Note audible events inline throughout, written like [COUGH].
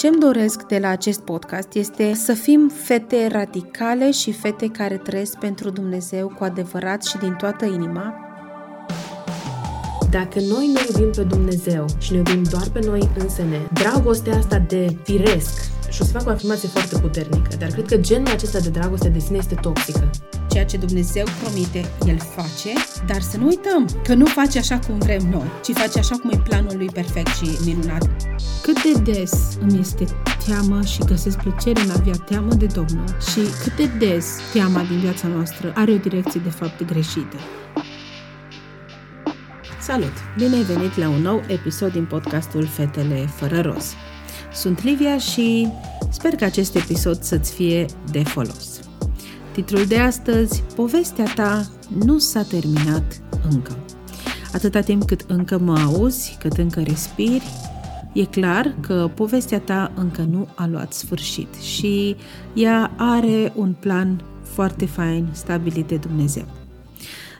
Ce-mi doresc de la acest podcast este să fim fete radicale și fete care trăiesc pentru Dumnezeu cu adevărat și din toată inima. Dacă noi ne iubim pe Dumnezeu și ne iubim doar pe noi însene, dragostea asta de firesc, și o să fac o afirmație foarte puternică, dar cred că genul acesta de dragoste de sine este toxică. Ceea ce Dumnezeu promite, El face, dar să nu uităm că nu face așa cum vrem noi, ci face așa cum e planul Lui perfect și minunat. Cât de des îmi este teamă și găsesc plăcere în a avea teamă de Domnul și cât de des teama din viața noastră are o direcție de fapt greșită. Salut! Bine ai venit la un nou episod din podcastul Fetele fără roz. Sunt Livia și sper că acest episod să-ți fie de folos. Titlul de astăzi, Povestea ta nu s-a terminat încă. Atâta timp cât încă mă auzi, cât încă respiri, e clar că povestea ta încă nu a luat sfârșit și ea are un plan foarte fain stabilit de Dumnezeu.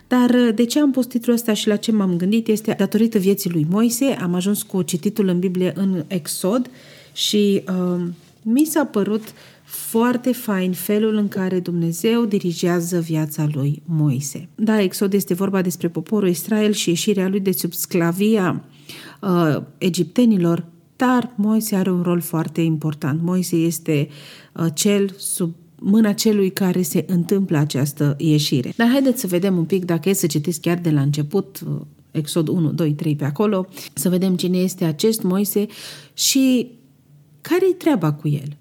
Dar de ce am pus titlul ăsta și la ce m-am gândit este datorită vieții lui Moise. Am ajuns cu cititul în Biblie în Exod și uh, mi s-a părut foarte fain felul în care Dumnezeu dirigează viața lui Moise. Da, Exod este vorba despre poporul Israel și ieșirea lui de sub sclavia uh, egiptenilor, dar Moise are un rol foarte important. Moise este uh, cel sub mâna celui care se întâmplă această ieșire. Dar haideți să vedem un pic, dacă e să citiți chiar de la început, uh, Exod 1, 2, 3 pe acolo, să vedem cine este acest Moise și care-i treaba cu el?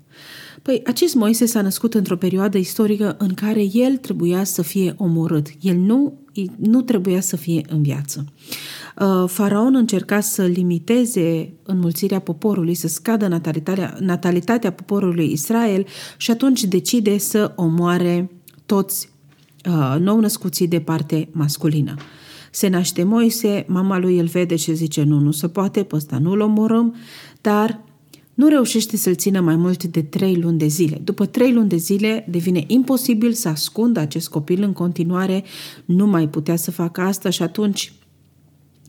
Păi, acest Moise s-a născut într-o perioadă istorică în care el trebuia să fie omorât. El nu, nu trebuia să fie în viață. Uh, faraon încerca să limiteze înmulțirea poporului, să scadă natalitatea, natalitatea poporului Israel și atunci decide să omoare toți uh, nou-născuții de parte masculină. Se naște Moise, mama lui îl vede și zice nu, nu se poate, pe ăsta nu-l omorâm, dar nu reușește să-l țină mai mult de trei luni de zile. După trei luni de zile devine imposibil să ascundă acest copil în continuare, nu mai putea să facă asta și atunci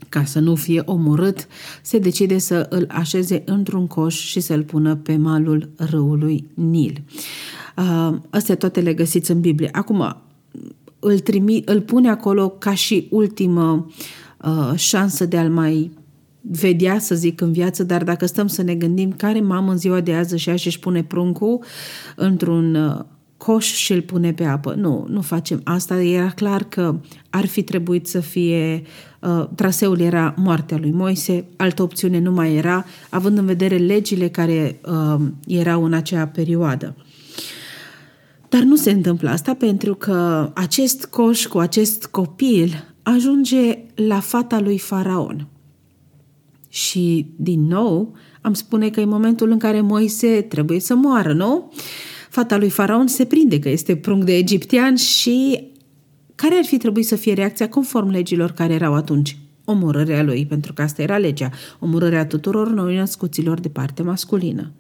ca să nu fie omorât, se decide să îl așeze într-un coș și să-l pună pe malul râului Nil. Uh, astea toate le găsiți în Biblie. Acum, îl, trimi, îl pune acolo ca și ultimă uh, șansă de a-l mai vedea, să zic, în viață, dar dacă stăm să ne gândim care mamă în ziua de azi și și pune pruncul într-un uh, coș și îl pune pe apă. Nu, nu facem asta. Era clar că ar fi trebuit să fie uh, traseul era moartea lui Moise, altă opțiune nu mai era, având în vedere legile care uh, erau în acea perioadă. Dar nu se întâmplă asta pentru că acest coș cu acest copil ajunge la fata lui Faraon. Și, din nou, am spune că e momentul în care Moise trebuie să moară, nu? Fata lui Faraon se prinde că este prunc de egiptean și care ar fi trebuit să fie reacția conform legilor care erau atunci? Omorârea lui, pentru că asta era legea, omorârea tuturor noi născuților de parte masculină.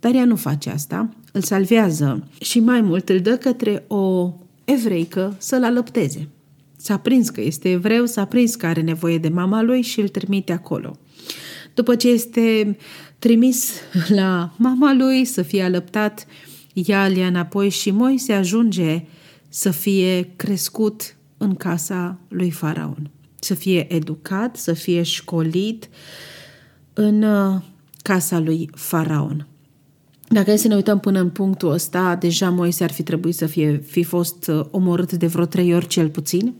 Dar ea nu face asta, îl salvează și mai mult îl dă către o evreică să-l alăpteze. S-a prins că este evreu, s-a prins că are nevoie de mama lui și îl trimite acolo. După ce este trimis la mama lui să fie alăptat, ea îl ia înapoi și Moise ajunge să fie crescut în casa lui Faraon, să fie educat, să fie școlit în uh, casa lui Faraon. Dacă e să ne uităm până în punctul ăsta, deja Moise ar fi trebuit să fie, fi fost uh, omorât de vreo trei ori cel puțin.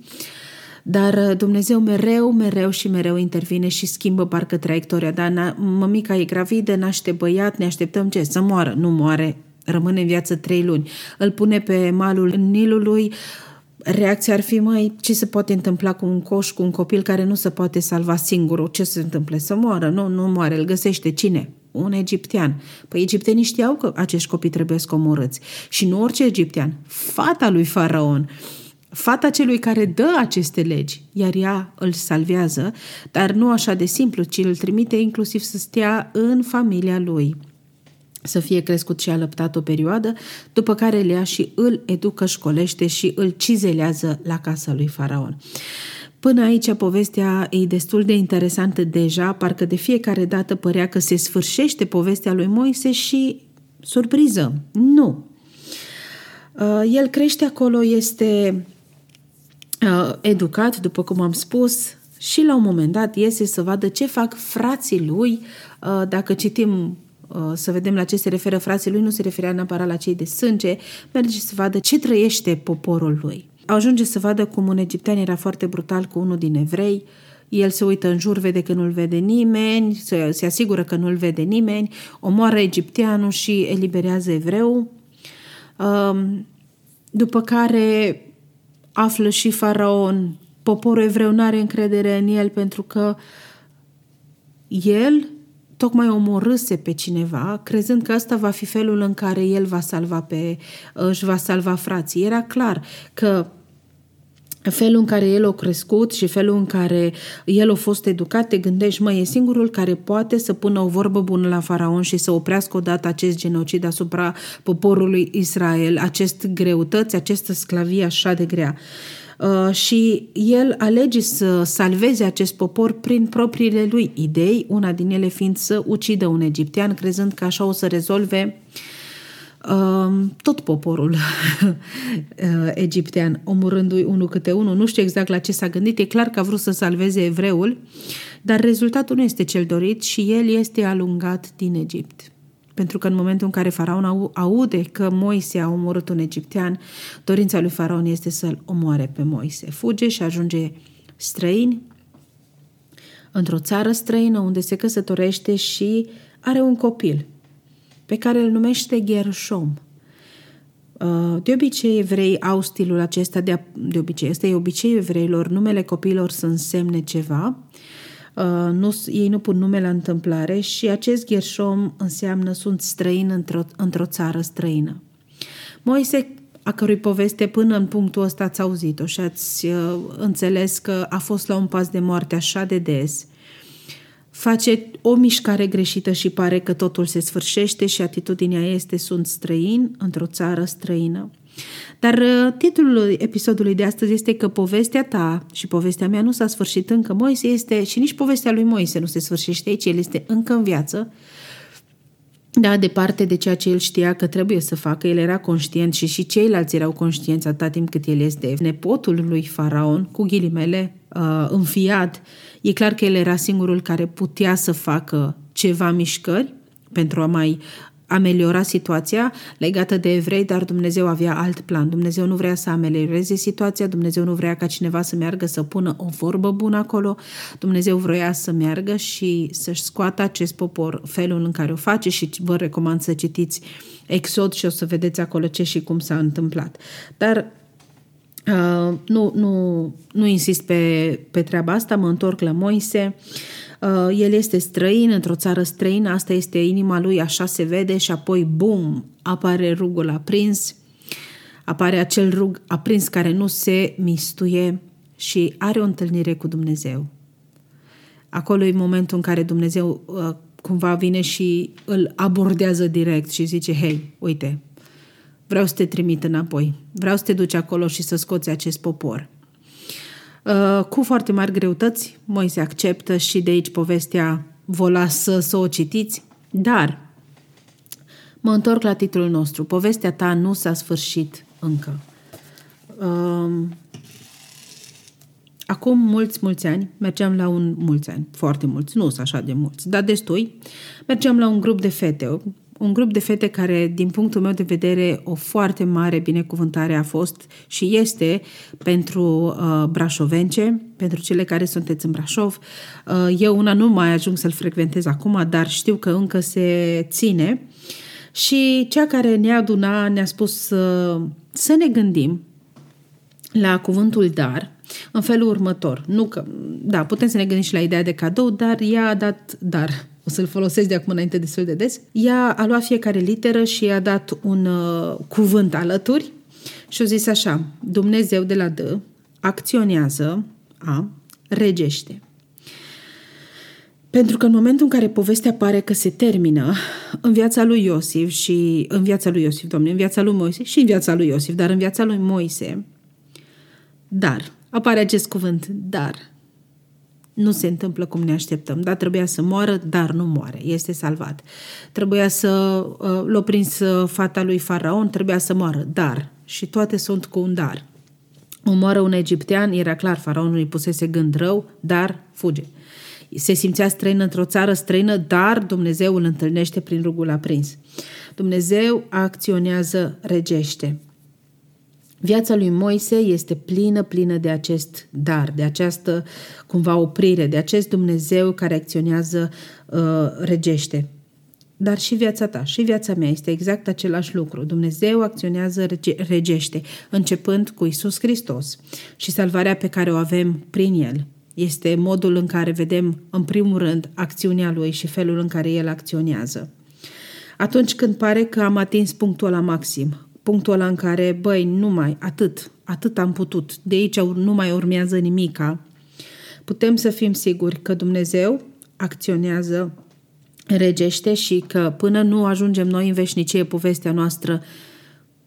Dar uh, Dumnezeu mereu, mereu și mereu intervine și schimbă parcă traiectoria. Dar mămica e gravidă, naște băiat, ne așteptăm ce? Să moară. Nu moare, rămâne în viață trei luni. Îl pune pe malul Nilului, reacția ar fi, mai ce se poate întâmpla cu un coș, cu un copil care nu se poate salva singur? Ce se întâmplă? Să moară? Nu, nu moare. Îl găsește cine? Un egiptean. Păi egiptenii știau că acești copii trebuie să omorâți. Și nu orice egiptean. Fata lui Faraon fata celui care dă aceste legi, iar ea îl salvează, dar nu așa de simplu, ci îl trimite inclusiv să stea în familia lui să fie crescut și alăptat o perioadă, după care le ia și îl educă, școlește și îl cizelează la casa lui Faraon. Până aici povestea e destul de interesantă deja, parcă de fiecare dată părea că se sfârșește povestea lui Moise și surpriză. Nu. Uh, el crește acolo, este uh, educat, după cum am spus, și la un moment dat iese să vadă ce fac frații lui. Uh, dacă citim să vedem la ce se referă frații lui, nu se referea neapărat la cei de sânge, merge să vadă ce trăiește poporul lui. Ajunge să vadă cum un egiptean era foarte brutal cu unul din evrei, el se uită în jur, vede că nu-l vede nimeni, se, se asigură că nu-l vede nimeni, omoară egipteanul și eliberează evreul. Um, după care află și faraon, poporul evreu nu are încredere în el pentru că el tocmai omorâse pe cineva, crezând că asta va fi felul în care el va salva pe, își va salva frații. Era clar că felul în care el a crescut și felul în care el a fost educat, te gândești, mă, e singurul care poate să pună o vorbă bună la faraon și să oprească odată acest genocid asupra poporului Israel, acest greutăți, această sclavie așa de grea. Uh, și el alege să salveze acest popor prin propriile lui idei, una din ele fiind să ucidă un egiptean, crezând că așa o să rezolve uh, tot poporul [LAUGHS] uh, egiptean, omorându-i unul câte unul. Nu știu exact la ce s-a gândit, e clar că a vrut să salveze evreul, dar rezultatul nu este cel dorit și el este alungat din Egipt. Pentru că în momentul în care faraon aude că Moise a omorât un egiptean, dorința lui faraon este să-l omoare pe Moise. Fuge și ajunge străin într-o țară străină unde se căsătorește și are un copil pe care îl numește Gershom. Uh, de obicei, evrei au stilul acesta de, a, de obicei. Este e obiceiul evreilor, numele copiilor să însemne ceva Uh, nu, ei nu pun nume la întâmplare și acest Gershom înseamnă sunt străin într-o, într-o țară străină. Moise, a cărui poveste până în punctul ăsta ați auzit-o și ați uh, înțeles că a fost la un pas de moarte așa de des, face o mișcare greșită și pare că totul se sfârșește și atitudinea este sunt străin într-o țară străină. Dar uh, titlul episodului de astăzi este că povestea ta și povestea mea nu s-a sfârșit încă. Moise este, și nici povestea lui Moise nu se sfârșește aici, el este încă în viață, da, departe de ceea ce el știa că trebuie să facă, el era conștient și și ceilalți erau conștienți atâta timp cât el este nepotul lui Faraon, cu ghilimele, uh, înfiat. E clar că el era singurul care putea să facă ceva mișcări pentru a mai ameliora situația legată de evrei, dar Dumnezeu avea alt plan. Dumnezeu nu vrea să amelioreze situația, Dumnezeu nu vrea ca cineva să meargă să pună o vorbă bună acolo, Dumnezeu vrea să meargă și să-și scoată acest popor felul în care o face și vă recomand să citiți Exod și o să vedeți acolo ce și cum s-a întâmplat. Dar Uh, nu, nu, nu insist pe, pe treaba asta, mă întorc la Moise. Uh, el este străin într-o țară străină, asta este inima lui, așa se vede și apoi, bum, apare rugul aprins, apare acel rug aprins care nu se mistuie și are o întâlnire cu Dumnezeu. Acolo e momentul în care Dumnezeu uh, cumva vine și îl abordează direct și zice, hei, uite, vreau să te trimit înapoi, vreau să te duci acolo și să scoți acest popor. Uh, cu foarte mari greutăți, Moise acceptă și de aici povestea vă las să, să o citiți, dar mă întorc la titlul nostru. Povestea ta nu s-a sfârșit încă. Um, acum mulți, mulți ani, mergeam la un, mulți ani, foarte mulți, nu sunt așa de mulți, dar destui, mergeam la un grup de fete, un grup de fete care, din punctul meu de vedere, o foarte mare binecuvântare a fost și este pentru uh, brașovence, pentru cele care sunteți în Brașov. Uh, eu una nu mai ajung să-l frecventez acum, dar știu că încă se ține. Și cea care ne-a adunat ne-a spus uh, să ne gândim la cuvântul dar în felul următor. Nu că, da, putem să ne gândim și la ideea de cadou, dar ea a dat dar o să-l folosesc de acum înainte destul de des, ea a luat fiecare literă și i-a dat un uh, cuvânt alături și a zis așa, Dumnezeu de la D acționează, a, regește. Pentru că în momentul în care povestea pare că se termină, în viața lui Iosif și în viața lui Iosif, domnule, în viața lui Moise și în viața lui Iosif, dar în viața lui Moise, dar apare acest cuvânt, dar. Nu se întâmplă cum ne așteptăm. Da, trebuia să moară, dar nu moare. Este salvat. Trebuia să uh, l-o prins uh, fata lui Faraon, trebuia să moară, dar. Și toate sunt cu un dar. Omoară un egiptean, era clar, faraonul îi pusese gând rău, dar fuge. Se simțea străin într-o țară străină, dar Dumnezeu îl întâlnește prin rugul aprins. Dumnezeu acționează regește. Viața lui Moise este plină, plină de acest dar, de această cumva oprire, de acest Dumnezeu care acționează uh, regește. Dar și viața ta, și viața mea este exact același lucru. Dumnezeu acționează regește, începând cu Isus Hristos și salvarea pe care o avem prin El. Este modul în care vedem, în primul rând, acțiunea Lui și felul în care El acționează. Atunci când pare că am atins punctul la maxim, punctul ăla în care, băi, nu mai, atât, atât am putut, de aici nu mai urmează nimica, putem să fim siguri că Dumnezeu acționează, regește și că până nu ajungem noi în veșnicie povestea noastră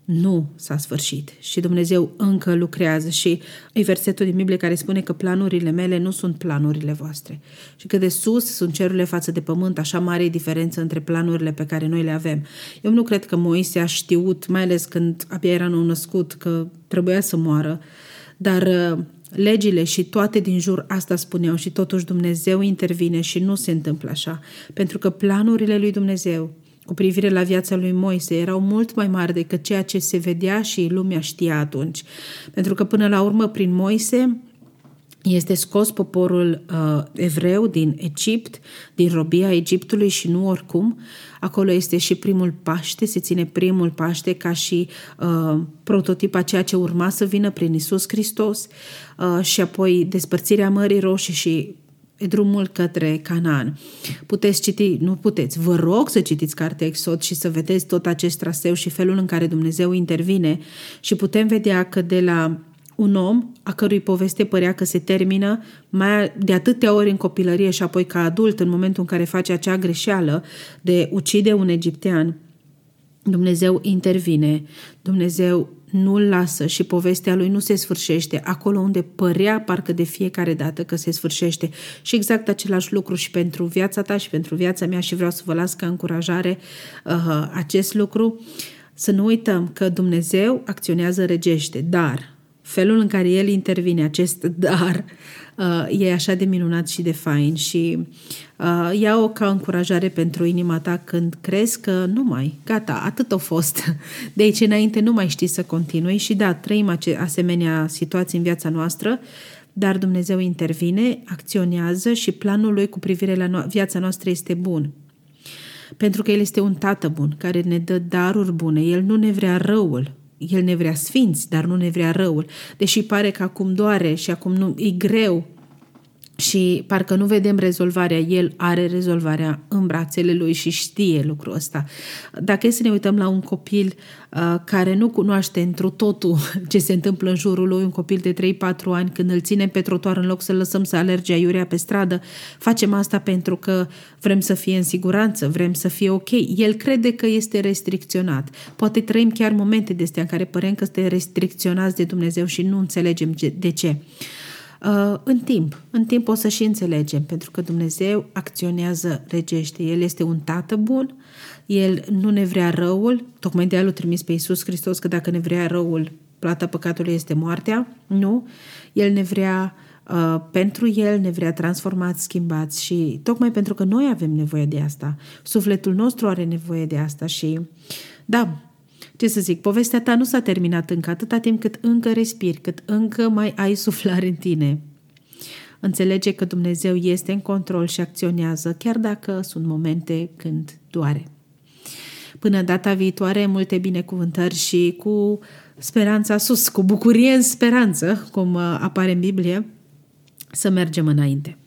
nu s-a sfârșit și Dumnezeu încă lucrează și e versetul din Biblie care spune că planurile mele nu sunt planurile voastre și că de sus sunt cerurile față de pământ, așa mare e diferență între planurile pe care noi le avem. Eu nu cred că Moise a știut, mai ales când abia era nou născut, că trebuia să moară, dar uh, legile și toate din jur asta spuneau și totuși Dumnezeu intervine și nu se întâmplă așa, pentru că planurile lui Dumnezeu cu privire la viața lui Moise erau mult mai mari decât ceea ce se vedea și lumea știa atunci. Pentru că până la urmă, prin Moise, este scos poporul uh, evreu din Egipt, din robia Egiptului și nu oricum. Acolo este și primul Paște, se ține primul Paște ca și uh, prototip a ceea ce urma să vină prin Isus Hristos uh, și apoi despărțirea Mării Roșii și drumul către Canaan. Puteți citi, nu puteți, vă rog să citiți cartea Exod și să vedeți tot acest traseu și felul în care Dumnezeu intervine și putem vedea că de la un om a cărui poveste părea că se termină mai de atâtea ori în copilărie și apoi ca adult în momentul în care face acea greșeală de ucide un egiptean, Dumnezeu intervine, Dumnezeu nu-l lasă și povestea lui nu se sfârșește acolo unde părea parcă de fiecare dată că se sfârșește. Și exact același lucru și pentru viața ta și pentru viața mea și vreau să vă las ca încurajare uh, acest lucru. Să nu uităm că Dumnezeu acționează regește, dar felul în care El intervine, acest dar, uh, e așa de minunat și de fain și uh, ia-o ca încurajare pentru inima ta când crezi că nu mai, gata, atât a fost. [LAUGHS] De aici înainte nu mai știi să continui și da, trăim ace- asemenea situații în viața noastră, dar Dumnezeu intervine, acționează și planul lui cu privire la no- viața noastră este bun. Pentru că El este un tată bun care ne dă daruri bune, El nu ne vrea răul, el ne vrea sfinți, dar nu ne vrea răul. Deși pare că acum doare și acum nu, e greu și parcă nu vedem rezolvarea, el are rezolvarea în brațele lui și știe lucrul ăsta. Dacă e să ne uităm la un copil uh, care nu cunoaște întru totul [LAUGHS] ce se întâmplă în jurul lui, un copil de 3-4 ani, când îl ținem pe trotuar în loc să-l lăsăm să alerge aiurea pe stradă, facem asta pentru că vrem să fie în siguranță, vrem să fie ok. El crede că este restricționat. Poate trăim chiar momente de astea în care părem că este restricționați de Dumnezeu și nu înțelegem de ce. Uh, în timp, în timp o să și înțelegem, pentru că Dumnezeu acționează regește. El este un tată bun, El nu ne vrea răul, tocmai de-aia l-a trimis pe Iisus Hristos, că dacă ne vrea răul, plata păcatului este moartea, nu. El ne vrea Uh, pentru el ne vrea transformați, schimbați și tocmai pentru că noi avem nevoie de asta, sufletul nostru are nevoie de asta și da, ce să zic, povestea ta nu s-a terminat încă, atâta timp cât încă respiri, cât încă mai ai suflare în tine. Înțelege că Dumnezeu este în control și acționează, chiar dacă sunt momente când doare. Până data viitoare, multe binecuvântări și cu speranța sus, cu bucurie în speranță, cum uh, apare în Biblie, să mergem înainte.